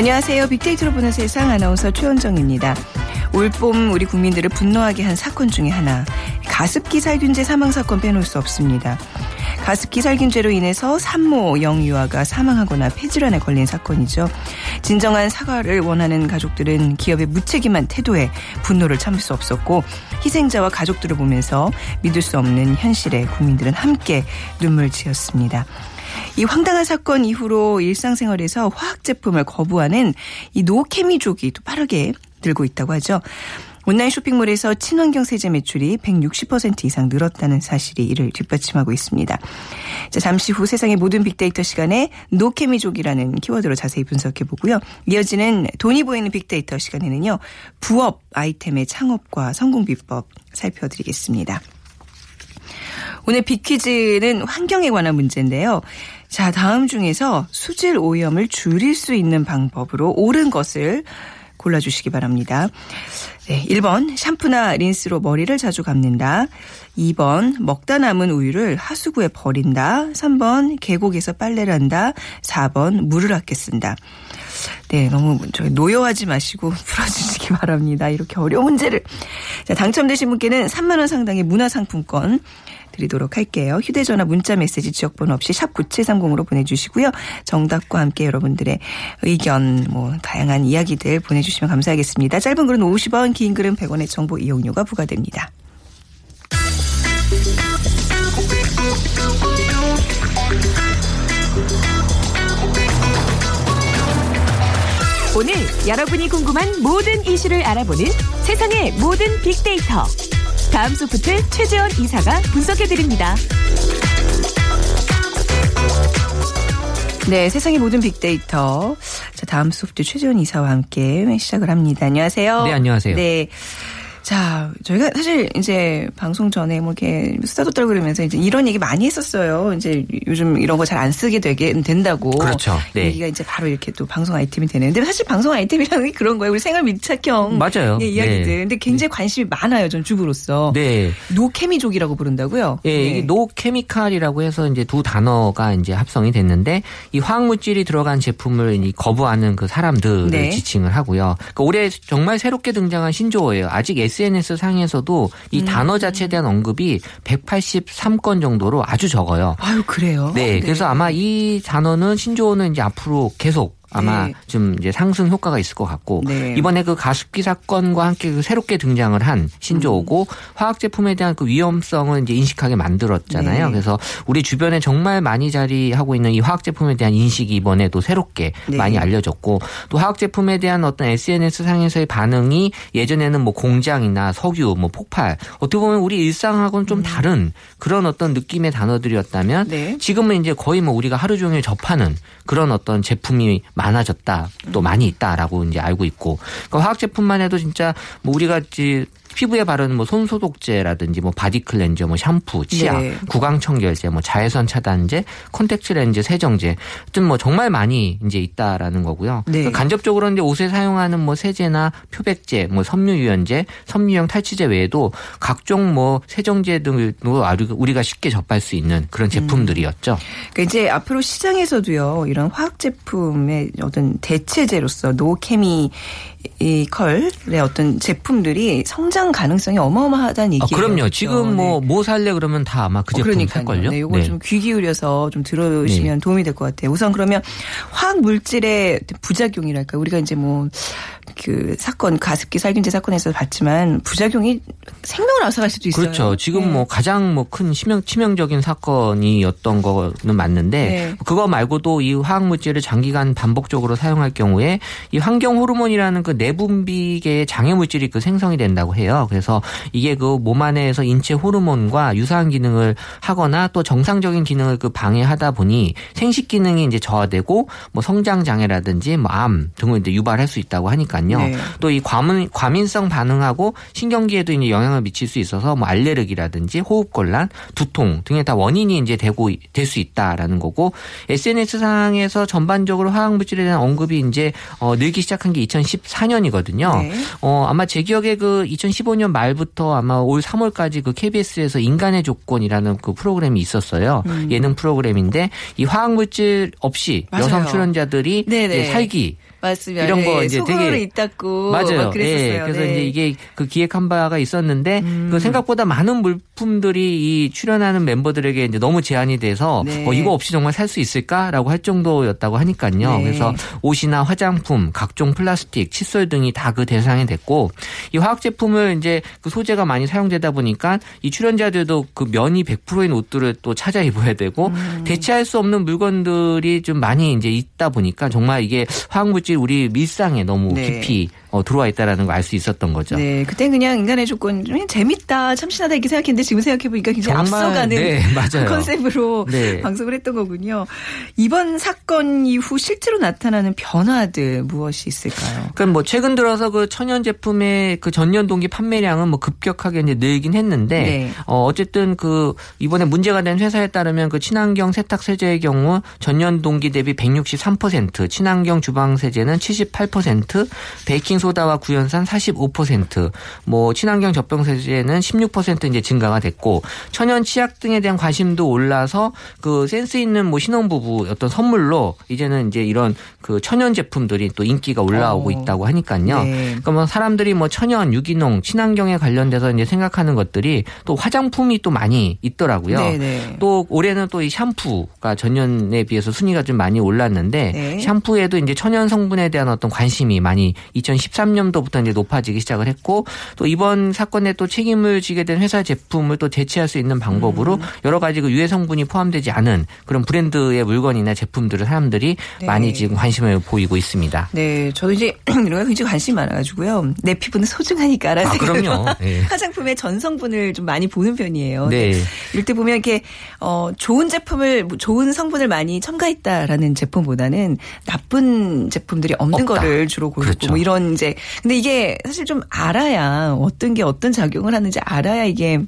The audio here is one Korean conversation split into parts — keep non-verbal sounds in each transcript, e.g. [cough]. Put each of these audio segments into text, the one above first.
안녕하세요. 빅데이터로 보는 세상 아나운서 최원정입니다. 올봄 우리 국민들을 분노하게 한 사건 중에 하나. 가습기 살균제 사망 사건 빼놓을 수 없습니다. 가습기 살균제로 인해서 산모 영유아가 사망하거나 폐질환에 걸린 사건이죠. 진정한 사과를 원하는 가족들은 기업의 무책임한 태도에 분노를 참을 수 없었고 희생자와 가족들을 보면서 믿을 수 없는 현실에 국민들은 함께 눈물 지었습니다. 이 황당한 사건 이후로 일상생활에서 화학 제품을 거부하는 이 노케미족이 또 빠르게 늘고 있다고 하죠. 온라인 쇼핑몰에서 친환경 세제 매출이 160% 이상 늘었다는 사실이 이를 뒷받침하고 있습니다. 자, 잠시 후 세상의 모든 빅데이터 시간에 노케미족이라는 키워드로 자세히 분석해 보고요. 이어지는 돈이 보이는 빅데이터 시간에는요. 부업 아이템의 창업과 성공 비법 살펴드리겠습니다. 오늘 빅퀴즈는 환경에 관한 문제인데요. 자, 다음 중에서 수질 오염을 줄일 수 있는 방법으로 옳은 것을 골라주시기 바랍니다. 네, 1번 샴푸나 린스로 머리를 자주 감는다. 2번 먹다 남은 우유를 하수구에 버린다. 3번 계곡에서 빨래를 한다. 4번 물을 아껴 쓴다. 네, 너무 저 노여하지 마시고 [laughs] 풀어주시기 바랍니다. 이렇게 어려운 문제를. 자, 당첨되신 분께는 3만 원 상당의 문화상품권 드리도록 할게요. 휴대전화 문자 메시지 지역번호 없이 샵 9730으로 보내주시고요. 정답과 함께 여러분들의 의견 뭐 다양한 이야기들 보내주시면 감사하겠습니다. 짧은 글은 50원 긴 글은 100원의 정보 이용료가 부과됩니다. 오늘 여러분이 궁금한 모든 이슈를 알아보는 세상의 모든 빅데이터. 다음 소프트 최재원 이사가 분석해드립니다. 네, 세상의 모든 빅데이터. 자, 다음 소프트 최재원 이사와 함께 시작을 합니다. 안녕하세요. 네, 안녕하세요. 네. 자, 저희가 사실 이제 방송 전에 뭐 이렇게 수다도 떨고 그러면서 이제 이런 얘기 많이 했었어요. 이제 요즘 이런 거 잘 안 쓰게 되게 된다고. 그렇죠. 네. 얘기가 이제 바로 이렇게 또 방송 아이템이 되는데 사실 방송 아이템이라는 게 그런 거예요. 우리 생활 밀착형 맞아요. 예, 이야기들. 네. 근데 굉장히 관심이 많아요. 전 주부로서. 네. 노케미족이라고 부른다고요? 예, 네. 노케미칼이라고 해서 이제 두 단어가 이제 합성이 됐는데 이 화학물질이 들어간 제품을 이 거부하는 그 사람들을 네. 지칭을 하고요. 그러니까 올해 정말 새롭게 등장한 신조어예요. 아직 SNS 상에서도 이 음. 단어 자체에 대한 언급이 183건 정도로 아주 적어요. 아유, 그래요? 네, 그래서 아마 이 단어는 신조어는 이제 앞으로 계속 아마 네. 좀 이제 상승 효과가 있을 것 같고 네. 이번에 그 가습기 사건과 함께 그 새롭게 등장을 한 신조어고 음. 화학 제품에 대한 그 위험성을 이제 인식하게 만들었잖아요. 네. 그래서 우리 주변에 정말 많이 자리하고 있는 이 화학 제품에 대한 인식이 이번에 또 새롭게 네. 많이 알려졌고 또 화학 제품에 대한 어떤 SNS 상에서의 반응이 예전에는 뭐 공장이나 석유, 뭐 폭발 어떻게 보면 우리 일상하고는 좀 다른 그런 어떤 느낌의 단어들이었다면 음. 네. 지금은 이제 거의 뭐 우리가 하루 종일 접하는 그런 어떤 제품이 많아졌다. 또 많이 있다라고 이제 알고 있고. 그러니까 화학 제품만 해도 진짜 뭐 우리가 이제 피부에 바르는 뭐 손소독제라든지 뭐 body cleanser, 뭐 샴푸, 치약, 네. 구강 청결제, 뭐 자외선 차단제, 콘택트 렌즈 세정제, 하여튼 뭐 정말 많이 이제 있다라는 거고요. 네. 그러니까 간접적으로 이제 옷에 사용하는 뭐 세제나 표백제, 뭐 섬유 유연제, 섬유형 탈취제 외에도 각종 뭐 세정제 등도 우리가 쉽게 접할 수 있는 그런 제품들이었죠. 그러니까 이제 앞으로 시장에서도요 이런 화학 제품의 어떤 대체제로서 no chemi 컬의 어떤 제품들이 성장 가능성이 어마어마하다는 아, 얘기예요. 그럼요. 그렇죠? 지금 뭐뭐 살래 그러면 다 아마 그 어, 제품 그러니까요. 살걸요. 네, 이거 좀귀 기울여서 좀 들으시면 도움이 될 것 같아요. 우선 그러면 화학 물질의 부작용이랄까 우리가 이제 뭐 그 사건 가습기 살균제 사건에서 봤지만 부작용이 생명을 앗아갈 수도 있어요. 그렇죠. 지금 네. 뭐 가장 뭐 큰 치명, 치명적인 사건이었던 거는 맞는데 네. 그거 말고도 이 화학 물질을 장기간 반복적으로 사용할 경우에 이 환경 호르몬이라는 그그 내분비계의 장애 물질이 그 생성이 된다고 해요. 그래서 이게 그 몸 안에서 인체 호르몬과 유사한 기능을 하거나 또 정상적인 기능을 그 방해하다 보니 생식 기능이 이제 저하되고 뭐 성장 장애라든지 뭐 암 등을 이제 유발할 수 있다고 하니까요. 네. 또이 과민 과민성 반응하고 신경기에도 이제 영향을 미칠 수 있어서 뭐 알레르기라든지 호흡 곤란, 두통 등의 다 원인이 이제 되고 될 수 있다라는 거고 SNS 상에서 전반적으로 화학 물질에 대한 언급이 이제 어, 늘기 시작한 게 2014 년이거든요. 네. 어, 아마 제 기억에 그 2015년 말부터 아마 올 3월까지 그 KBS에서 인간의 조건이라는 그 프로그램이 있었어요. 예능 프로그램인데 이 화학 물질 없이 맞아요. 여성 출연자들이 네네. 이제 살기 맞습니다. 이런 거 네, 이제 되게 있다고 맞아요. 예, 그래서 네. 음. 이제 이게 그 기획한 바가 있었는데 그 생각보다 많은 물품들이 이 출연하는 멤버들에게 이제 너무 제한이 돼서 네. 어, 이거 없이 정말 살 수 있을까라고 할 정도였다고 하니까요. 네. 그래서 옷이나 화장품, 각종 플라스틱, 칫솔 등이 다 그 대상이 됐고 이 화학 제품을 이제 그 소재가 많이 사용되다 보니까 이 출연자들도 그 면이 100%인 옷들을 또 찾아 입어야 되고 음. 대체할 수 없는 물건들이 좀 많이 이제 있다 보니까 정말 이게 화학 물질 우리 밀상에 너무 네. 깊이 어, 들어와 있다라는 걸 알 수 있었던 거죠. 네, 그때 그냥 인간의 조건 좀 재밌다, 참신하다 이렇게 생각했는데 지금 생각해 보니까 굉장히 정말, 앞서가는 네, [laughs] 맞아요. 컨셉으로 네. 방송을 했던 거군요. 이번 사건 이후 실제로 나타나는 변화들 무엇이 있을까요? 그러니까 뭐 최근 들어서 그 천연 제품의 그 전년 동기 판매량은 뭐 급격하게 이제 늘긴 했는데 네. 어 어쨌든 그 이번에 문제가 된 회사에 따르면 그 친환경 세탁 세제의 경우 전년 동기 대비 163%, 친환경 주방 세제는 78%, 베이킹 소다와 구연산 45%, 뭐 친환경 젖병 세제는 16% 이제 증가가 됐고 천연 치약 등에 대한 관심도 올라서 그 센스 있는 뭐 신혼부부 어떤 선물로 이제는 이제 이런 그 천연 제품들이 또 인기가 올라오고 어. 있다고 하니까요. 네. 그러니까 뭐 사람들이 뭐 천연, 유기농, 친환경에 관련돼서 이제 생각하는 것들이 또 화장품이 또 많이 있더라고요. 네네. 또 올해는 또 이 샴푸가 전년에 비해서 순위가 좀 많이 올랐는데 네. 샴푸에도 이제 천연 성분에 대한 어떤 관심이 많이 2013년도부터 이제 높아지기 시작을 했고 또 이번 사건에 또 책임을 지게 된 회사 제품을 또 대체할 수 있는 방법으로 음. 여러 가지 그 유해 성분이 포함되지 않은 그런 브랜드의 물건이나 제품들을 사람들이 네. 많이 지금 관심을 보이고 있습니다. 네, 저도 이제 [clears throat] 이런 거 굉장히 관심이 많아가지고요. 내 피부는 소중하니까라는 아, 그럼요. 네. [laughs] 화장품의 전성분을 좀 많이 보는 편이에요. 네. 이럴 때 보면 이렇게 어 좋은 제품을 좋은 성분을 많이 첨가했다라는 제품보다는 나쁜 제품들이 없는 없다. 거를 주로 고르고 그렇죠. 뭐 이런 이제 근데 이게 사실 좀 알아야 어떤 게 어떤 작용을 하는지 알아야 이게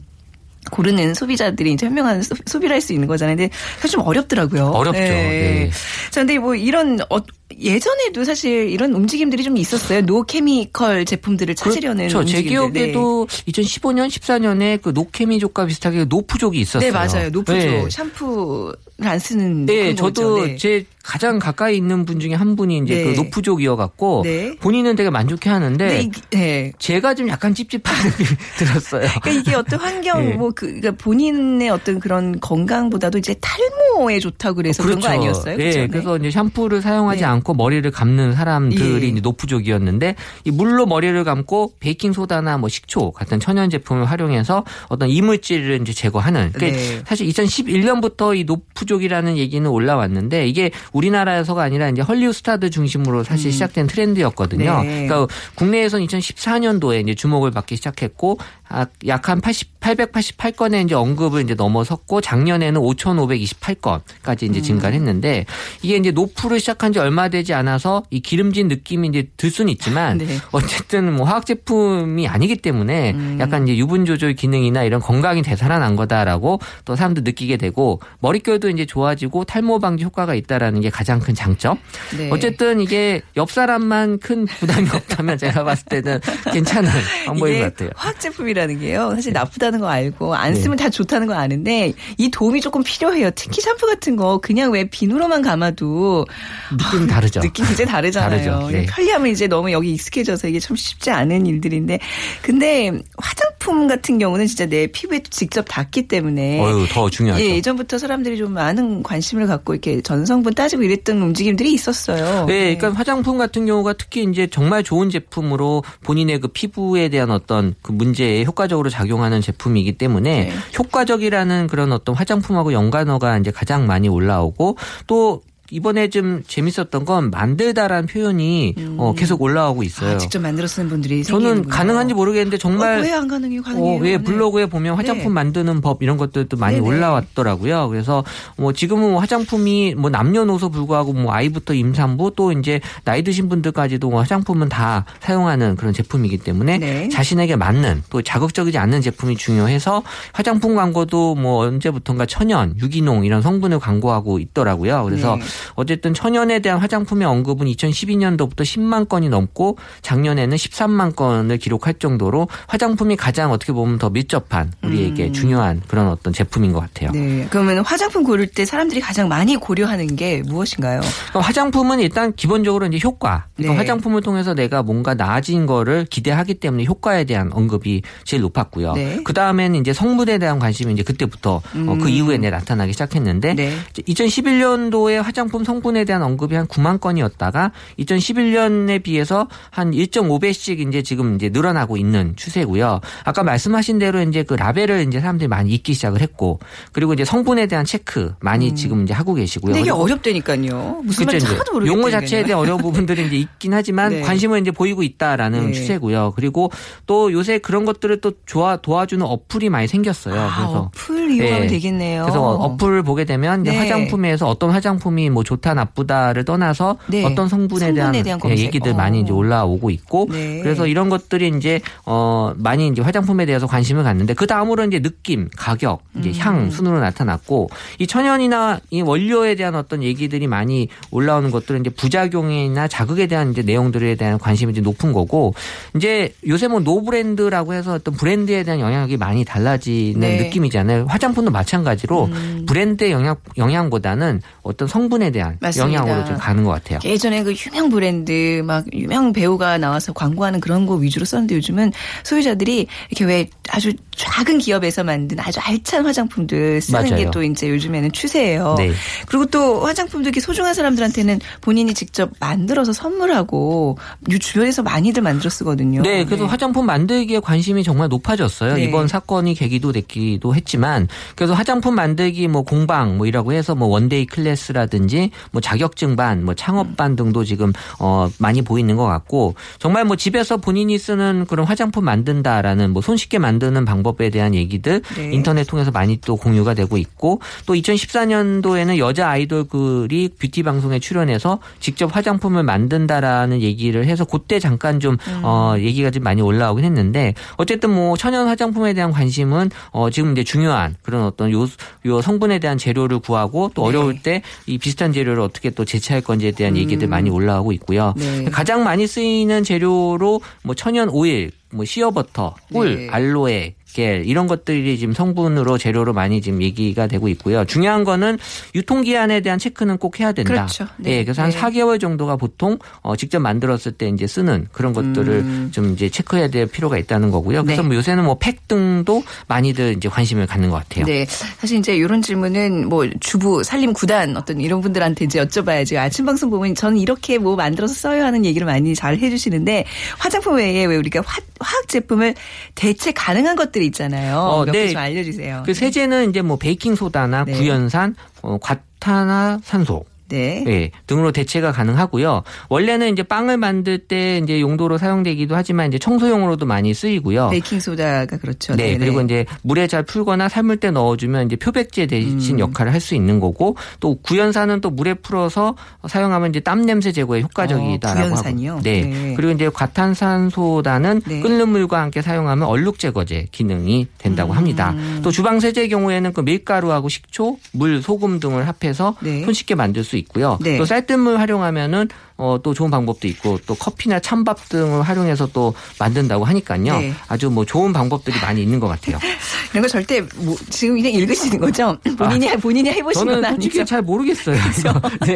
고르는 소비자들이 이제 현명한 소- 소비를 할 수 있는 거잖아요. 근데 사실 좀 어렵더라고요. 어렵죠. 네. 자, 근데 뭐 이런 어, 예전에도 사실 이런 움직임들이 좀 있었어요. no chemical 제품들을 찾으려는 그렇죠. 제 움직임들. 네. 기억에도 2015년, 14년에 그 no chemi족과 비슷하게 no poo족이 있었어요. 네, 맞아요. no poo죠. 네. 샴푸를 안 쓰는 네, 저도. 네. 제 가장 가까이 있는 분 중에 한 분이 이제 네. 그 no poo족이어갖고 네. 본인은 되게 만족해 하는데 네, 네. 제가 좀 약간 찝찝한 [laughs] 느낌이 들었어요. 그러니까 이게 어떤 환경 네. 뭐 그, 그러니까 본인의 어떤 그런 건강보다도 이제 탈모에 좋다고 그래서 그런 거 아니었어요? 예, 그렇죠? 그래서 이제 샴푸를 사용하지 네. 않고 머리를 감는 사람들이 예. 이제 노프족이었는데 이 물로 머리를 감고 베이킹 소다나 뭐 식초 같은 천연 제품을 활용해서 어떤 이물질을 이제 제거하는. 그러니까 네. 사실 2011년부터 이 노프족이라는 얘기는 올라왔는데 이게 우리나라에서가 아니라 이제 헐리우드 스타들 중심으로 사실 시작된 트렌드였거든요. 음. 네. 그러니까 국내에서는 2014년도에 이제 주목을 받기 시작했고 아, 약한 80 888건의 이제 언급을 이제 넘어섰고 작년에는 5,528건까지 이제 증가를 했는데 이게 이제 노프를 시작한 지 얼마 되지 않아서 이 기름진 느낌이 이제 들 수는 있지만 [laughs] 네. 어쨌든 뭐 화학 제품이 아니기 때문에 음. 약간 이제 유분 조절 기능이나 이런 건강이 되살아난 거다라고 또 사람들 느끼게 되고 머릿결도 이제 좋아지고 탈모 방지 효과가 있다라는 게 가장 큰 장점. 네. 어쨌든 이게 옆 사람만 큰 부담이 없다면 제가 봤을 때는 괜찮은 [laughs] 방법인 것 같아요. 화학 제품이라는 게요. 사실 나쁘다는 거 알고 안 네. 쓰면 다 좋다는 거 아는데 이 도움이 조금 필요해요. 특히 샴푸 같은 거 그냥 왜 비누로만 감아도 느낌 다르죠. 느낌 굉장히 다르잖아요. 다르죠. 네. 편리함은 이제 너무 여기 익숙해져서 이게 참 쉽지 않은 일들인데 근데 화장품 같은 경우는 진짜 내 피부에 직접 닿기 때문에 어유 더 중요하죠. 예, 예전부터 사람들이 좀 많은 관심을 갖고 이렇게 전성분 따지고 이랬던 움직임들이 있었어요. 네, 그러니까 화장품 같은 경우가 특히 이제 정말 좋은 제품으로 본인의 그 피부에 대한 어떤 그 문제에 효과적으로 작용하는 제품이기 때문에 네. 효과적이라는 그런 어떤 화장품하고 연관어가 이제 가장 많이 올라오고 또 이번에 좀 재밌었던 건 만들다라는 표현이 어, 계속 올라오고 있어요. 아, 직접 만들어 쓰는 분들이 저는 생기는군요. 가능한지 모르겠는데 정말 어, 왜안 가능해요? 가능해요. 어, 왜 네. 블로그에 보면 화장품 네. 만드는 법 이런 것들도 많이 네네. 올라왔더라고요. 그래서 뭐 지금은 화장품이 뭐 남녀노소 불구하고 뭐 아이부터 임산부 또 이제 나이 드신 분들까지도 뭐 화장품은 다 사용하는 그런 제품이기 때문에 네. 자신에게 맞는 또 자극적이지 않는 제품이 중요해서 화장품 광고도 뭐 언제부턴가 천연, 유기농 이런 성분을 광고하고 있더라고요. 그래서 네. 어쨌든 천연에 대한 화장품의 언급은 2012년도부터 10만 건이 넘고 작년에는 13만 건을 기록할 정도로 화장품이 가장 어떻게 보면 더 밀접한 우리에게 중요한 그런 어떤 제품인 것 같아요. 음. 네. 그러면 화장품 고를 때 사람들이 가장 많이 고려하는 게 무엇인가요? 그럼 화장품은 일단 기본적으로 이제 효과. 그러니까 네. 화장품을 통해서 내가 뭔가 나아진 거를 기대하기 때문에 효과에 대한 언급이 제일 높았고요. 네. 그 다음에는 이제 성분에 대한 관심이 이제 그때부터 어, 그 이후에 내 나타나기 시작했는데 네. 2011년도에 화장품 성분에 대한 언급이 한 9만 건이었다가 2011년에 비해서 한 1.5배씩 이제 지금 이제 늘어나고 있는 추세고요. 아까 말씀하신 대로 이제 그 라벨을 이제 사람들이 많이 읽기 시작을 했고 그리고 이제 성분에 대한 체크 많이 지금 이제 하고 계시고요. 음. 근데 이게 그리고 어렵다니까요. 무슨 말인지 하나도 모르겠어요. 용어 자체에 대한 어려운 부분들이 이제 있긴 하지만 [laughs] 네. 관심을 이제 보이고 있다라는 네. 추세고요. 그리고 또 요새 그런 것들을 또 좋아 도와주는 어플이 많이 생겼어요. 아, 그래서 어플 이용하면 네. 되겠네요. 그래서 어플을 보게 되면 이제 네. 화장품에서 어떤 화장품이 뭐 좋다 나쁘다를 떠나서 네. 어떤 성분에, 성분에 대한, 대한 예. 얘기들 어. 많이 이제 올라오고 있고 네. 그래서 이런 것들이 이제 어 많이 이제 화장품에 대해서 관심을 갖는데 그 다음으로 이제 느낌, 가격, 이제 음. 향 순으로 나타났고 이 천연이나 이 원료에 대한 어떤 얘기들이 많이 올라오는 것들은 이제 부작용이나 자극에 대한 이제 내용들에 대한 관심이 이제 높은 거고 이제 요새 뭐 no brand라고 해서 어떤 브랜드에 대한 영향력이 많이 달라지는 네. 음. 느낌이잖아요. 화장품도 마찬가지로 브랜드의 영향 영향보다는 어떤 성분에 대한 맞습니다. 영향으로 좀 가는 것 같아요. 예전에 그 유명 브랜드 막 유명 배우가 나와서 광고하는 그런 거 위주로 썼는데 요즘은 소비자들이 이렇게 왜 아주 작은 기업에서 만든 아주 알찬 화장품들 쓰는. 게 또 이제 요즘에는 추세예요. 네. 그리고 또 화장품도 이렇게 소중한 사람들한테는 본인이 직접 만들어서 선물하고 유 주변에서 많이들 만들어 쓰거든요. 네, 그래서 화장품 만들기에 관심이 정말 높아졌어요. 네. 이번 사건이 계기도 됐기도 했지만 그래서 화장품 만들기 뭐 공방 뭐 이라고 해서 뭐 one day class라든지 뭐 자격증 반, 뭐 창업 반 등도 지금 어 많이 보이는 것 같고 정말 뭐 집에서 본인이 쓰는 그런 화장품 만든다라는 뭐 손쉽게 만드는 방법에 대한 얘기들 네. 인터넷 통해서 많이 또 공유가 되고 있고 또 2014년도에는 여자 아이돌들이 뷰티 방송에 출연해서 직접 화장품을 만든다라는 얘기를 해서 그때 잠깐 좀 어, 얘기가 좀 많이 올라오긴 했는데 어쨌든 뭐 천연 화장품에 대한 관심은 어, 지금 이제 중요한 그런 어떤 요, 요 성분에 대한 재료를 구하고 또 네. 어려울 때이 비슷한 재료를 어떻게 또 제치할 건지에 대한 얘기들 많이 올라오고 있고요. 네. 가장 많이 쓰이는 재료로 뭐 천연 오일, 뭐 시어버터, 꿀, 네. 알로에, 겔 이런 것들이 지금 성분으로 재료로 많이 지금 얘기가 되고 있고요. 중요한 거는 유통기한에 대한 체크는 꼭 해야 된다. 그렇죠. 네. 네, 그래서 한 네. 4개월 정도가 보통 어, 직접 만들었을 때 이제 쓰는 그런 것들을 좀 이제 체크해야 될 필요가 있다는 거고요. 그래서 음. 네. 뭐 요새는 뭐 팩 등도 많이들 이제 관심을 갖는 것 같아요. 네. 사실 이제 이런 질문은 뭐 주부 살림 구단 어떤 이런 분들한테 이제 여쭤봐야지. 아침 방송 보면 저는 이렇게 뭐 만들어서 써요 하는 얘기를 많이 잘 해주시는데 화장품 외에 왜 우리가 화, 화학 제품을 대체 가능한 것들 이 있잖아요. 어, 몇 네. 개좀 알려주세요. 그 세제는 이제 뭐 베이킹 소다나 네. 구연산, 어, 과탄화산소 네. 예, 등으로 대체가 가능하고요. 원래는 이제 빵을 만들 때 이제 용도로 사용되기도 하지만 이제 청소용으로도 많이 쓰이고요. 베이킹 소다가 그렇죠. 네, 네네. 그리고 이제 물에 잘 풀거나 삶을 때 넣어주면 이제 표백제 음. 대신 역할을 할 수 있는 거고 또 구연산은 또 물에 풀어서 사용하면 이제 땀 냄새 제거에 효과적이다라고 어, 구연산이요? 하고. 네. 네. 그리고 이제 과탄산소다는 네. 끓는 물과 함께 사용하면 얼룩 제거제 기능이 음. 된다고 합니다. 또 주방 세제 경우에는 그 밀가루하고 식초, 물, 소금 등을 합해서 네. 손쉽게 만들 수 있고요. 네. 또 쌀뜨물 활용하면은 어, 또 좋은 방법도 있고 또 커피나 찬밥 등을 활용해서 또 만든다고 하니까요. 네. 아주 뭐 좋은 방법들이 많이 있는 것 같아요. [laughs] 이런 거 절대 뭐 지금 그냥 읽으시는 거죠? 본인이 본인이 해보신 건 저는 아니죠? 솔직히 잘 모르겠어요. 이거. [laughs] 네,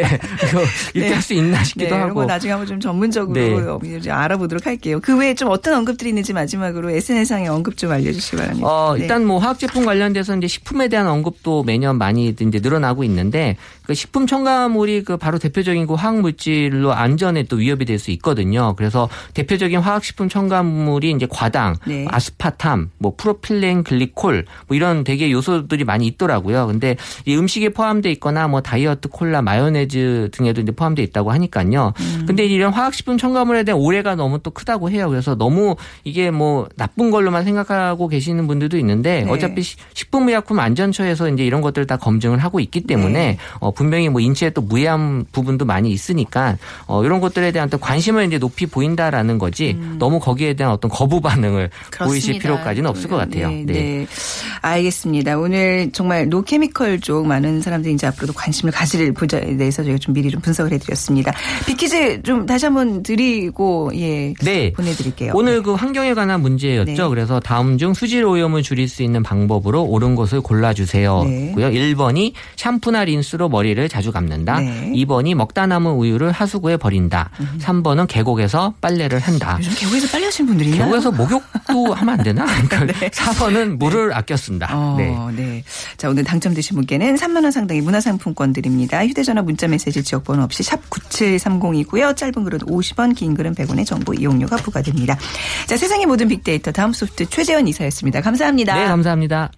이거 이렇게 네. 할수 있나 싶기도 네, 하고. 거 나중에 한번 좀 전문적으로 네. 알아보도록 할게요. 그 외에 좀 어떤 언급들이 있는지 마지막으로 SNS상의 언급 좀 알려주시기 바랍니다. 어, 네. 일단 뭐 화학 제품 관련돼서 이제 식품에 대한 언급도 매년 많이 이제 늘어나고 있는데 그 식품 첨가물이 그 바로 대표적인 그 화학 물질로 물로 안전에 또 위협이 될 수 있거든요. 그래서 대표적인 화학식품 첨가물이 이제 과당, 네. 아스파탐, 뭐 프로필렌 글리콜 뭐 이런 되게 요소들이 많이 있더라고요. 근데 이 음식에 포함돼 있거나 뭐 다이어트 콜라, 마요네즈 등에도 이제 포함돼 있다고 하니까요. 음. 근데 이런 화학식품 첨가물에 대한 오해가 너무 또 크다고 해요. 그래서 너무 이게 뭐 나쁜 걸로만 생각하고 계시는 분들도 있는데 네. 어차피 시- 식품의약품 안전처에서 이제 이런 것들을 다 검증을 하고 있기 때문에 네. 어, 분명히 뭐 인체에 또 무해한 부분도 많이 있으니까 어, 이런 것들에 대한 또 관심을 이제 높이 보인다라는 거지 너무 거기에 대한 어떤 거부 반응을 보이실 음. 그렇습니다. 필요까지는 없을 것 같아요. 네, 네. 알겠습니다. 오늘 정말 no chemical 쪽 많은 사람들이 이제 앞으로도 관심을 가질 분야에 대해서 저희가 좀 미리 좀 분석을 해드렸습니다. 퀴즈 좀 다시 한번 드리고 예 네. 보내드릴게요. 오늘 그 환경에 관한 문제였죠. 네. 그래서 다음 중 수질 오염을 줄일 수 있는 방법으로 옳은 것을 골라주세요. 네. 고요 1번이 샴푸나 린스로 머리를 자주 감는다. 네. 2번이 먹다 남은 우유를 하수구 에 버린다. 3번은 계곡에서 빨래를 한다. 요즘 계곡에서 빨리 하시는 분들이 있나요? 계곡에서 목욕도 [laughs] 하면 안 되나? 그러니까 4번은 물을 아껴 쓴다. 어, 네. 네. 자, 오늘 당첨되신 분께는 3만 원 상당의 문화상품권 드립니다. 휴대 전화 문자 메시지 지역 번호 없이 샵 9730이고요. 짧은 글은 50원, 긴 글은 100원의 정보 이용료가 부과됩니다. 자, 세상의 모든 빅데이터 다음 소프트 최재원 이사였습니다. 감사합니다. 네, 감사합니다.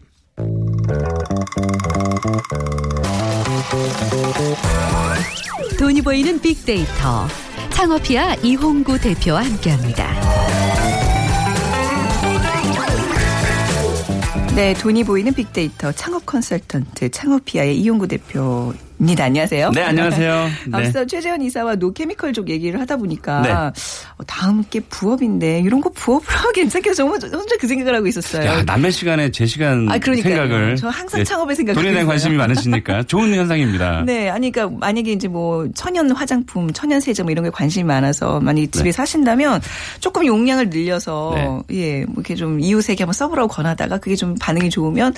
돈이 보이는 빅데이터 창업이야 이홍구 대표와 함께합니다. 네, 돈이 보이는 빅데이터 창업 컨설턴트 창업피아의 이용구 대표 입니다. 안녕하세요. 네, 안녕하세요. [laughs] 네. 앞서 최재원 이사와 노케미컬 쪽 얘기를 하다 보니까 네. 어, 다음 게 부업인데 이런 거 부업으로 하면 괜찮겠어. 혼자, 혼자 그 생각을 하고 있었어요. 야, 남의 시간에 제 시간 아, 그러니까요. 생각을 저 항상 네, 창업에 생각하고 돈에 대한. 관심이 [laughs] 많으시니까 좋은 현상입니다. 네, 아니, 그러니까 만약에 이제 뭐 천연 화장품, 천연 세제 뭐 이런 게 관심이 많아서 많이 집에 사신다면 조금 용량을 늘려서 예, 뭐 이렇게 좀 이웃에게 한번 써보라고 권하다가 그게 좀 반응이 좋으면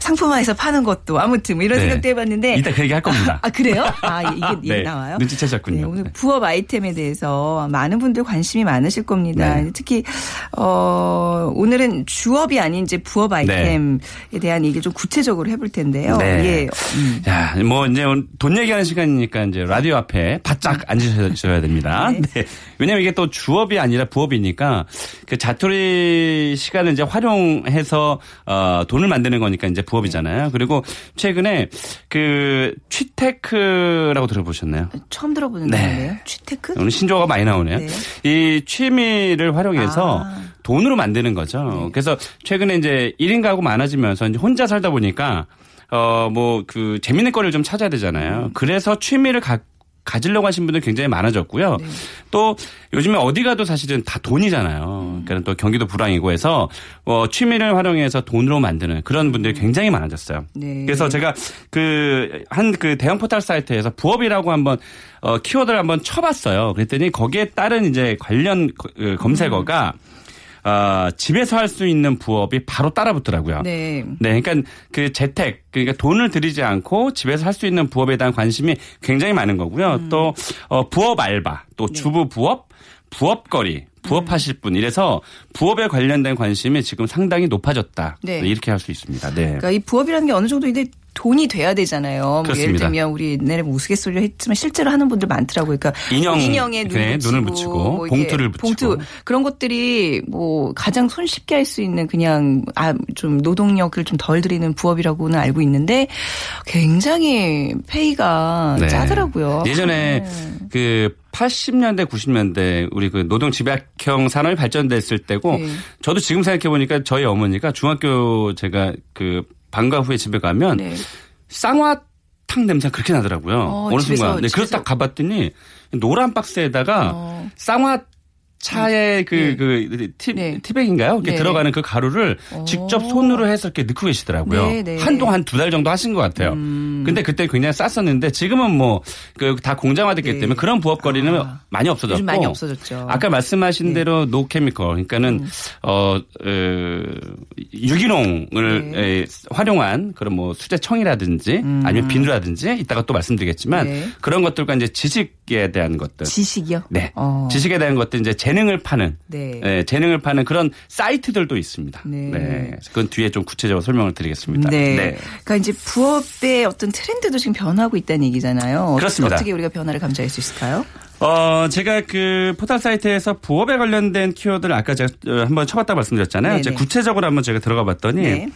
상품화해서 파는 것도 아무튼 뭐 이런 네. 생각도 해봤는데. 이따 그 얘기 할 겁니다. 아 그래요? 아 이게, 이게 [laughs] 네, 나와요? 눈치채셨군요. 네, 오늘 네. 부업 아이템에 대해서 많은 분들 관심이 많으실 겁니다. 네. 특히 어 오늘은 주업이 아닌 이제 부업 아이템에 대한 얘기 좀 구체적으로 해볼 텐데요. 네. 예. 음. 야, 뭐 이제 돈 얘기하는 시간이니까 이제 라디오 앞에 바짝 앉으셔야 됩니다. 네. 네. 왜냐면 이게 또 주업이 아니라 부업이니까 그 자투리 시간을 이제 활용해서 어 돈을 만드는 거니까 이제 부업이잖아요. 그리고 최근에 그 취테크라고 들어보셨나요? 처음 들어보는 네. 단어인데요. 취테크? 오늘 신조어가 많이 나오네요. 네. 이 취미를 활용해서 아. 돈으로 만드는 거죠. 그래서 최근에 이제 1인 가구 많아지면서 이제 혼자 살다 보니까 어 뭐 그 재밌는 거를 좀 찾아야 되잖아요. 그래서 취미를 가 가지려고 하신 분들 굉장히 많아졌고요. 네. 또 요즘에 어디 가도 사실은 다 돈이잖아요. 그러니까 또 경기도 불황이고 해서 어 취미를 활용해서 돈으로 만드는 그런 분들이 굉장히 많아졌어요. 네. 그래서 제가 그 한그 대형 포털 사이트에서 부업이라고 한번 어 키워드를 한번 쳐봤어요. 그랬더니 거기에 따른 이제 관련 거- 그 검색어가 어 집에서 할 수 있는 부업이 바로 따라붙더라고요. 네. 네, 그러니까 그 재택 그러니까 돈을 들이지 않고 집에서 할 수 있는 부업에 대한 관심이 굉장히 많은 거고요. 음. 또 어, 부업 알바, 또 네. 주부 부업, 부업거리, 부업하실 분 이래서 부업에 관련된 관심이 지금 상당히 높아졌다. 네. 이렇게 할 수 있습니다. 네. 그러니까 이 부업이라는 게 어느 정도 이제 돈이 돼야 되잖아요. 뭐 예를 그렇습니다. 들면 우리 옛날에 뭐 우스갯소리로 했지만 실제로 하는 분들 많더라고요. 그러니까 인형, 인형에 눈 네, 붙이고, 눈을 붙이고, 뭐 봉투를 붙이고. 봉투 그런 것들이 뭐 가장 손쉽게 할 수 있는 그냥 아 좀 노동력을 좀 덜 들이는 부업이라고는 알고 있는데 굉장히 페이가 네. 짜더라고요. 예전에 네. 그 80년대 90년대 우리 그 노동 집약형 산업이 발전됐을 때고 네. 저도 지금 생각해 보니까 저희 어머니가 중학교 제가 그 방과 후에 집에 가면 네. 쌍화탕 냄새가 그렇게 나더라고요. 어, 집에서, 순간. 네, 그래서. 딱 가봤더니 노란 박스에다가 어. 쌍화 차에 그, 네. 그, 티, 네. 티백인가요? 이렇게 네. 들어가는 그 가루를 어. 직접 손으로 해서 이렇게 넣고 계시더라고요. 네, 네. 한동안 두 달 정도 하신 것 같아요. 음. 근데 그때 굉장히 쌌었는데 지금은 뭐, 그, 다 공장화됐기 네. 때문에 그런 부업거리는 아. 많이 없어졌고. 요즘 많이 없어졌죠. 아까 말씀하신 네. 대로 노케미컬. 그러니까는, 음. 어, 어, 유기농을 네. 에, 활용한 그런 뭐 수제청이라든지 아니면 비누라든지 이따가 또 말씀드리겠지만 음. 네. 그런 것들과 이제 지식에 대한 것들. 지식이요? 네. 어. 지식에 대한 것들 이제 재능을 파는 네. 예, 재능을 파는 그런 사이트들도 있습니다. 네. 그건 뒤에 좀 구체적으로 설명을 드리겠습니다. 네. 그러니까 이제 부업의 어떤 트렌드도 지금 변하고 있다는 얘기잖아요. 그렇습니다. 어떻게 우리가 변화를 감지할 수 있을까요? 어, 제가 그 포털 사이트에서 부업에 관련된 키워드를 아까 제가 어, 한번 쳐봤다 말씀드렸잖아요. 네네. 이제 구체적으로 한번 제가 들어가 봤더니 네.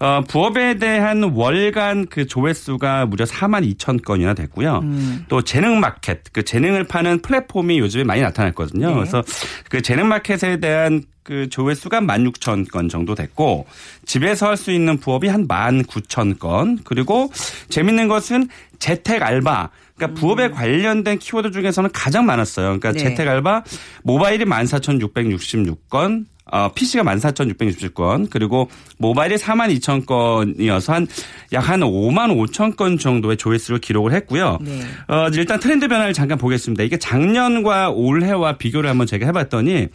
어, 부업에 대한 월간 그 조회수가 무려 4만 2천 건이나 됐고요. 음. 또 재능 마켓, 그 재능을 파는 플랫폼이 요즘에 많이 나타났거든요. 네. 그래서 그 재능 마켓에 대한 그 조회수가 1만 6천 건 정도 됐고 집에서 할 수 있는 부업이 한 1만 9천 건 그리고 재밌는 것은 재택 알바 그러니까 부업에 관련된 키워드 중에서는 가장 많았어요. 그러니까 음. 네. 재택 알바 모바일이 14,666건 어, PC가 14,660건, 그리고 모바일이 4만 2천 건이어서 한, 약한 5만 5천 건 정도의 조회수를 기록을 했고요. 네. 어, 일단 트렌드 변화를 잠깐 보겠습니다. 이게 작년과 올해와 비교를 한번 제가 해봤더니,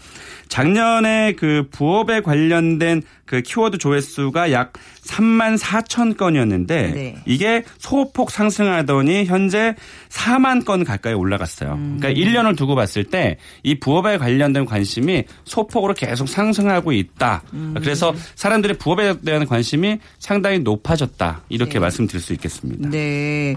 작년에 그 부업에 관련된 그 키워드 조회수가 약 3만 4천 건이었는데, 네. 이게 소폭 상승하더니 현재 4만 건 가까이 올라갔어요. 그러니까 1년을 두고 봤을 때 이 부업에 관련된 관심이 소폭으로 계속 상승하고 있다. 그래서 사람들의 부업에 대한 관심이 상당히 높아졌다. 이렇게 말씀드릴 수 있겠습니다. 네.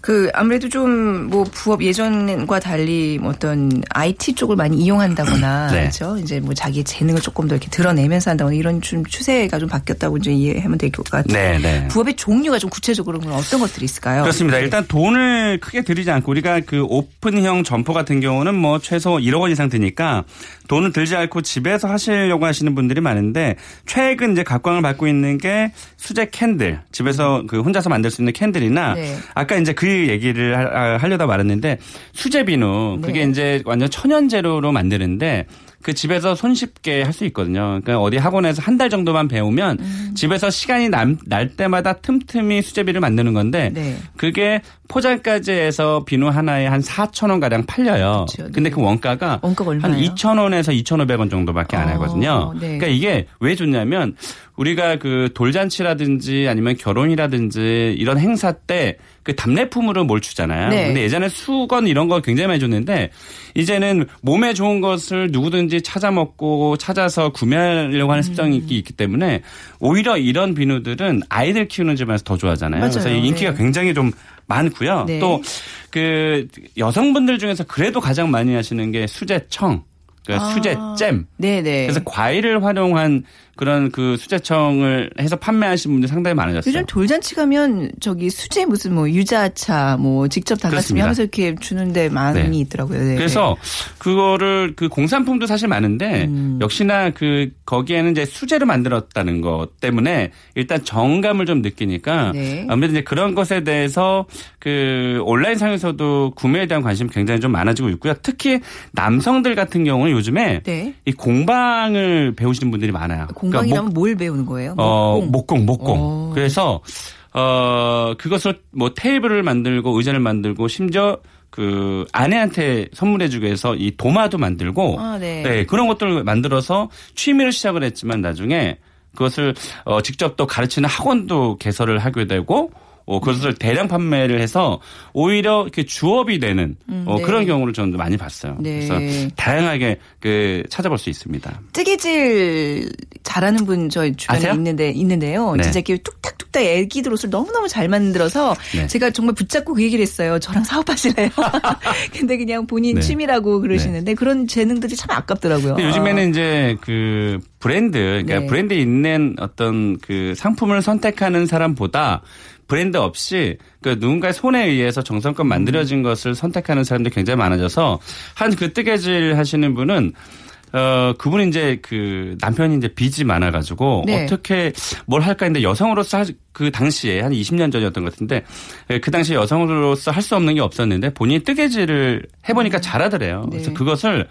그 아무래도 좀 뭐 부업 예전과 달리 뭐 어떤 IT 쪽을 많이 이용한다거나 네. 그렇죠. 이제 뭐 자기의 재능을 조금 더 이렇게 드러내면서 한다거나 이런 좀 추세가 좀 바뀌었다고 이제 이해하면 될 것 같아요. 네, 네. 부업의 종류가 좀 구체적으로 그럼 어떤 것들이 있을까요? 그렇습니다. 일단 돈을 크게 들이지 않고 우리가 그 오픈형 점포 같은 경우는 뭐 최소 1억 원 이상 드니까 돈을 들지 않고 집에서 하시려고 하시는 분들이 많은데 최근 이제 각광을 받고 있는 게 수제 candle 집에서 그 혼자서 만들 수 있는 candle이나 네. 아까 이제 그 얘기를 하- 하려다 말았는데 수제 비누 그게 네. 이제 완전 천연 재료로 만드는데 그 집에서 손쉽게 할 수 있거든요. 그러니까 어디 학원에서 한 달 정도만 배우면 음. 집에서 시간이 남- 날 때마다 틈틈이 수제비누를 만드는 건데 네. 그게 포장까지 해서 비누 하나에 한 4천 원 가량 팔려요. 근데 네. 그 원가가 원가가 한 얼마예요? 2천 원에서 2,500원 정도밖에 안 어, 하거든요. 네. 그러니까 이게 왜 좋냐면 우리가 그 돌잔치라든지 아니면 결혼이라든지 이런 행사 때 그 답례품으로 뭘 주잖아요. 네. 근데 예전에 수건 이런 거 굉장히 많이 줬는데 이제는 몸에 좋은 것을 누구든지 찾아 먹고 찾아서 구매하려고 하는 습성이 음. 있기 때문에 오히려 이런 비누들은 아이들 키우는 집안에서 더 좋아하잖아요. 맞아요. 그래서 이 인기가 네. 굉장히 좀 많고요. 네. 또그 여성분들 중에서 그래도 가장 많이 하시는 게 수제청, 그러니까 아. 수제잼. 네네. 그래서 과일을 활용한 그런 그 수제청을 해서 판매하시는 분들이 상당히 많아졌어요. 요즘 돌잔치 가면 저기 수제 무슨 뭐 유자차 뭐 직접 닭가슴이 그렇습니다. 하면서 이렇게 주는데 많이 네. 있더라고요. 네. 그래서 그거를 그 공산품도 사실 많은데 음. 역시나 그 거기에는 이제 수제로 만들었다는 것 때문에 일단 정감을 좀 느끼니까 네. 아무래도 이제 그런 것에 대해서 그 온라인 상에서도 구매에 대한 관심이 굉장히 좀 많아지고 있고요. 특히 남성들 같은 경우는 요즘에 네. 이 공방을 배우시는 분들이 많아요. 공 방이라면 그러니까 뭘 배우는 거예요? 목, 어, 목공. 목공. 오. 그래서 어 그것을 뭐 테이블을 만들고 의자를 만들고 심지어 그 아내한테 선물해주기 위해서 이 도마도 만들고 아, 네. 그런 것들을 만들어서 취미를 시작을 했지만 나중에 그것을 어 직접 또 가르치는 학원도 개설을 하게 되고 어, 그것을 대량 판매를 해서 오히려 이렇게 주업이 되는 어, 네. 그런 경우를 저는 많이 봤어요. 네. 그래서 다양하게 그 찾아볼 수 있습니다. 뜨개질 잘하는 분 저희 주변에 아세요? 있는데 있는데요. 네. 진짜 이렇게 뚝딱뚝딱 애기들 옷을 너무너무 잘 만들어서 네. 제가 정말 붙잡고 그 얘기를 했어요. 저랑 [laughs] 사업하실래요? [laughs] 근데 그냥 본인 네. 취미라고 그러시는데 그런 재능들이 참 아깝더라고요. 요즘에는 이제 그 브랜드, 그러니까 네. 브랜드 있는 어떤 그 상품을 선택하는 사람보다 브랜드 없이 그 누군가의 손에 의해서 정성껏 만들어진 것을 선택하는 사람들이 굉장히 많아져서 한 그 뜨개질 하시는 분은 어, 그분이 이제 그 남편이 이제 빚이 많아가지고 네. 어떻게 뭘 할까 했는데 여성으로서 할- 그 당시에 한 20년 전이었던 것 같은데 예, 그 당시에 여성으로서 할 수 없는 게 없었는데 본인이 뜨개질을 해보니까 잘하더래요. 그래서 네. 그것을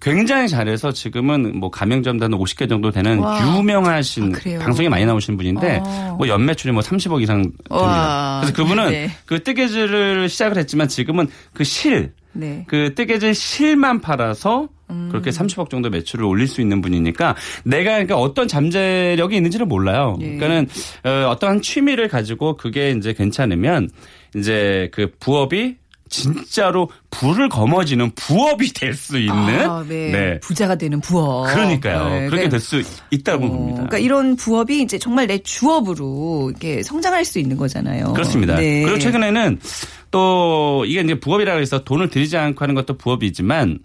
굉장히 잘해서 지금은 뭐 가맹점도 한 50개 정도 되는 와. 유명하신 아? 방송에 많이 나오신 분인데 어. 뭐 연매출이 뭐 30억 이상 됩니다. 와. 그래서 그분은 네. 그 뜨개질을 시작을 했지만 지금은 그 실, 네. 그 뜨개질 실만 팔아서 음. 그렇게 30억 정도 매출을 올릴 수 있는 분이니까 내가 그러니까 어떤 잠재력이 있는지를 몰라요. 예. 그러니까는 어, 어떠한 취미를 가지고 그게 이제 괜찮으면 이제 그 부업이 진짜로 부를 거머쥐는 부업이 될 수 있는 아, 네. 부자가 되는 부업. 그러니까요. 네, 그렇게 그러니까 될수 있다고 어, 봅니다. 그러니까 이런 부업이 이제 정말 내 주업으로 이렇게 성장할 수 있는 거잖아요. 그렇습니다. 네. 그리고 최근에는 또 이게 이제 부업이라고 해서 돈을 들이지 않고 하는 것도 부업이지만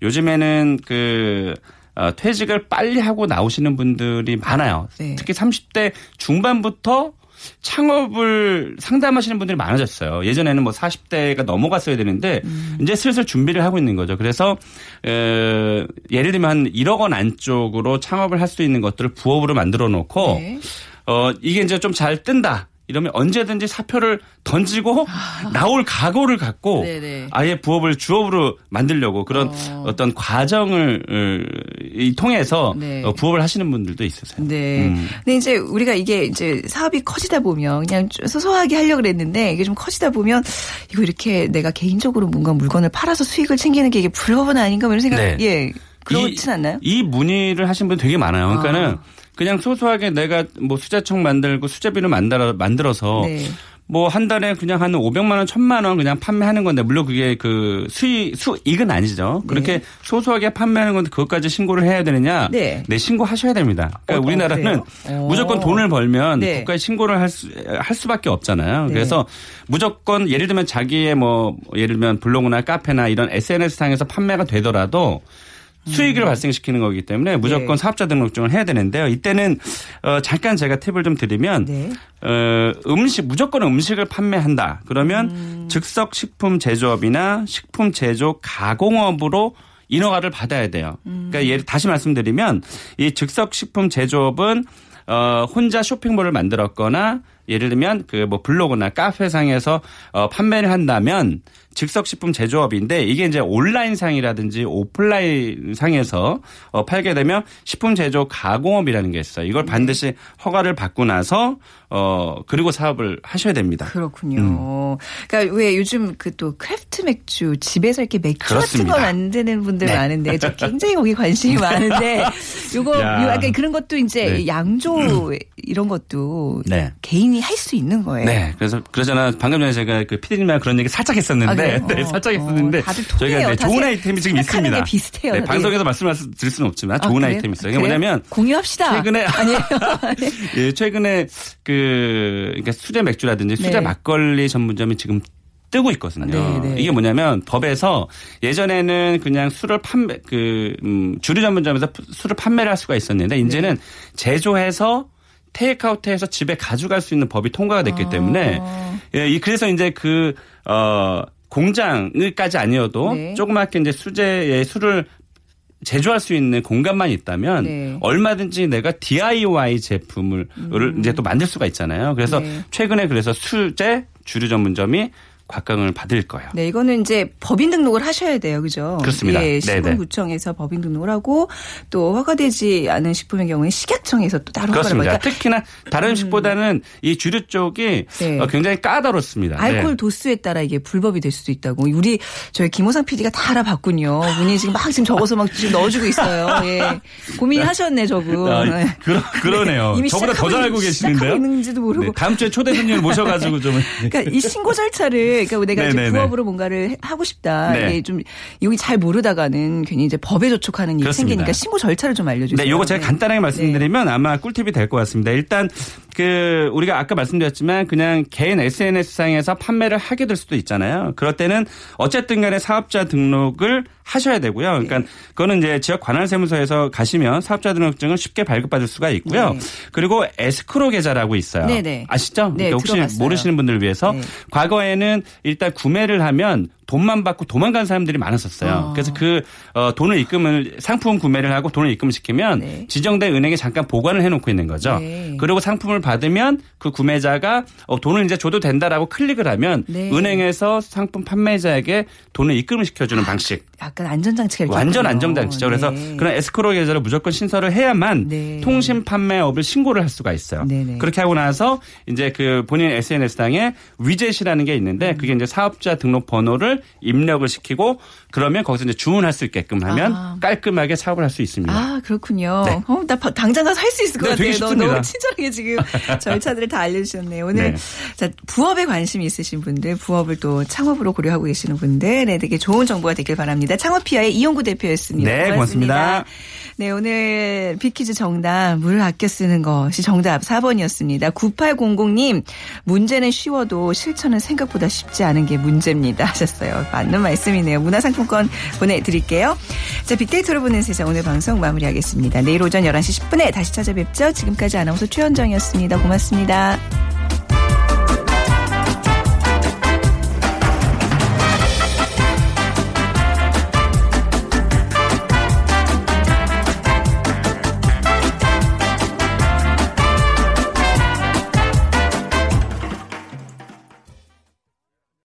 요즘에는 그 어, 퇴직을 빨리 하고 나오시는 분들이 많아요. 네. 특히 30대 중반부터 창업을 상담하시는 분들이 많아졌어요. 예전에는 뭐 40대가 넘어갔어야 되는데 음. 이제 슬슬 준비를 하고 있는 거죠. 그래서 에, 예를 들면 한 1억 원 안쪽으로 창업을 할 수 있는 것들을 부업으로 만들어 놓고 네. 어, 이게 이제 좀 잘 뜬다. 이러면 언제든지 사표를 던지고 나올 각오를 갖고 아. 네네. 아예 부업을 주업으로 만들려고 그런 어. 떤 과정을 어, 이 통해서 네. 어, 부업을 하시는 분들도 있으세요. 네. 음. 근데 이제 우리가 이게 이제 사업이 커지다 보면 그냥 좀 소소하게 하려고 그랬는데 이게 좀 커지다 보면 이거 이렇게 내가 개인적으로 뭔가 물건을 팔아서 수익을 챙기는 게 이게 불법은 아닌가 뭐 이런 생각 네. 예. 그렇진 않나요? 이 문의를 하신 분 되게 많아요. 그러니까는 아. 그냥 소소하게 내가 뭐 수제청 만들고 수제비를 만들어 만들어서 네. 뭐한 달에 그냥 한 500만 원, 1000만 원 그냥 판매하는 건데 물론 그게 그 수익 수익은 아니죠. 그렇게 소소하게 판매하는 건데 그것까지 신고를 해야 되느냐? 네. 신고하셔야 됩니다. 그러니까 어, 우리나라는? 어. 무조건 돈을 벌면 네. 국가에 신고를 할, 수, 할 수밖에 없잖아요. 네. 그래서 무조건 예를 들면 자기의 뭐 예를 들면 블로그나 카페나 이런 SNS 상에서 판매가 되더라도 수익을 발생시키는 거기 때문에 무조건 음. 네. 사업자 등록증을 해야 되는데요. 이때는 어 잠깐 제가 팁을 좀 드리면 네. 어 음식 무조건 음식을 판매한다. 그러면 음. 즉석 식품 제조업이나 식품 제조 가공업으로 인허가를 받아야 돼요. 음. 그러니까 예를 다시 말씀드리면 이 즉석 식품 제조업은 어 혼자 쇼핑몰을 만들었거나 예를 들면 그 뭐 블로그나 카페상에서 어 판매를 한다면 즉석 식품 제조업인데 이게 이제 온라인 상이라든지 오프라인 상에서 어 팔게 되면 식품 제조 가공업이라는 게 있어요. 이걸 반드시 허가를 받고 나서 어 그리고 사업을 하셔야 됩니다. 그렇군요. 음. 그러니까 왜 요즘 그 또 craft 맥주 집에서 이렇게 맥주 그렇습니다. 같은 거 만드는 분들 네. 많은데 저 [laughs] 굉장히 거기 관심이 많은데 요거 약간 그런 것도 이제 네. 양조 [clears throat] 이런 것도 네. 개인이 할 수 있는 거예요. 네. 그래서 그러잖아. 방금 전에 제가 그 피디님이랑 그런 얘기 살짝 했었는데, 아, 그래요? 네, 어, 살짝 어, 했었는데 다들 통해요. 저희가 네, 다 좋은 생- 아이템이 지금 있습니다. 게 비슷해요, 네. 방송에서 말씀드릴 수는 없지만 아, 좋은 그래요? 아이템이 있어요. 이게 그래요? 뭐냐면 공유합시다. 최근에 [laughs] [laughs] 아니에요. 예, 최근에 그 그러니까 수제 맥주라든지 수제 네. 막걸리 전문점이 지금 뜨고 있거든요. 네, 네. 이게 뭐냐면 법에서 예전에는 그냥 술을 판매 그 음, 주류 전문점에서 술을 판매를 할 수가 있었는데 이제는 네. 제조해서 테이크아웃해서 집에 가져갈 수 있는 법이 통과가 됐기 때문에 아. 예, 이 그래서 이제 그 어, 공장을까지 아니어도 네. 조그맣게 이제 수제의 술을 제조할 수 있는 공간만 있다면 네. 얼마든지 내가 DIY 제품을 이제 또 만들 수가 있잖아요. 그래서 음. 네. 최근에 그래서 수제 주류 전문점이 곽강을 받을 거예요. 네, 이거는 이제 법인 등록을 하셔야 돼요. 그죠? 그렇습니다. 예, 네네. 식품구청에서 법인 등록을 하고 또 허가되지 않은 식품의 경우에 식약청에서 또 따로 허가를 그렇습니다. 받으니까 특히나 다른 음식보다는 이 주류 쪽이 네. 어, 굉장히 까다롭습니다. 알코올 네. 도수에 따라 이게 불법이 될 수도 있다고. 우리 저희 김호상 PD가 다 알아봤군요. 분이 지금 막 지금 적어서 막 지금 넣어주고 있어요. 예. 고민하셨네, 저분. 아, 네. 그러, 그러네요. 이미 저보다 더잘 있- 알고 시작하고 계시는데요. 있는지도 모르고. 네, 다음 주에 초대 손님을 모셔가지고 좀. 그러니까 이 신고 절차를 그러니까 내가 이제 네네네. 부업으로 뭔가를 해- 하고 싶다. 네. 이게 좀 여기 잘 모르다가는 괜히 이제 법에 저촉하는 일이 그렇습니다. 생기니까 신고 절차를 좀 알려주세요. 네, 요거 제가 네. 간단하게 말씀드리면 아마 꿀팁이 될 것 같습니다. 일단 그 우리가 아까 말씀드렸지만 그냥 개인 SNS 상에서 판매를 하게 될 수도 있잖아요. 그럴 때는 어쨌든 간에 사업자 등록을 하셔야 되고요. 그러니까 네. 그거는 이제 지역 관할 세무서에서 가시면 사업자 등록증을 쉽게 발급받을 수가 있고요. 네. 그리고 에스크로 계좌라고 있어요. 아시죠? 네, 그러니까 혹시 들어봤어요. 모르시는 분들을 위해서 네. 과거에는 일단 구매를 하면 돈만 받고 도망간 사람들이 많았었어요. 아. 그래서 그 어, 돈을 입금을 상품 구매를 하고 돈을 입금시키면 네. 지정된 은행에 잠깐 보관을 해놓고 있는 거죠. 네. 그리고 상품을 받으면 그 구매자가 어, 돈을 이제 줘도 된다라고 클릭을 하면 네. 은행에서 상품 판매자에게 돈을 입금을 시켜주는 방식. 약간 안전장치가 이렇게 완전 있군요. 안정장치죠. 그래서 네. 그런 에스크로 계좌를 무조건 신설을 해야만 네. 통신 판매업을 신고를 할 수가 있어요. 네네. 그렇게 하고 나서 이제 그 본인 SNS상에 위젯이라는 게 음. 있는데 그게 이제 사업자 등록 번호를 입력을 시키고 그러면 거기서 이제 주문할 수 있게끔 하면 아. 깔끔하게 사업을 할 수 있습니다. 아, 그렇군요. 네. 어, 나 바- 당장 가서 할 수 있을 것 네, 같아요. 되게 너- 쉽습니다. 너무 친절하게 지금 [laughs] 절차들을 다 알려주셨네요. 오늘 네. 자, 부업에 관심이 있으신 분들, 부업을 또 창업으로 고려하고 계시는 분들, 네, 되게 좋은 정보가 되길 바랍니다. 창업피아의 이용구 대표였습니다. 네, 고맙습니다. 네, 오늘 비키즈 정답, 물 아껴 쓰는 것이 정답 4번이었습니다. 9800님, 문제는 쉬워도 실천은 생각보다 쉽지 않은 게 문제입니다. [laughs] 하셨어요. 맞는 말씀이네요. 문화 상품권 보내드릴게요. 자, 빅데이터로 보는 세상 오늘 방송 마무리하겠습니다. 내일 오전 11시 10분에 다시 찾아뵙죠. 지금까지 아나운서 최현정이었습니다. 고맙습니다.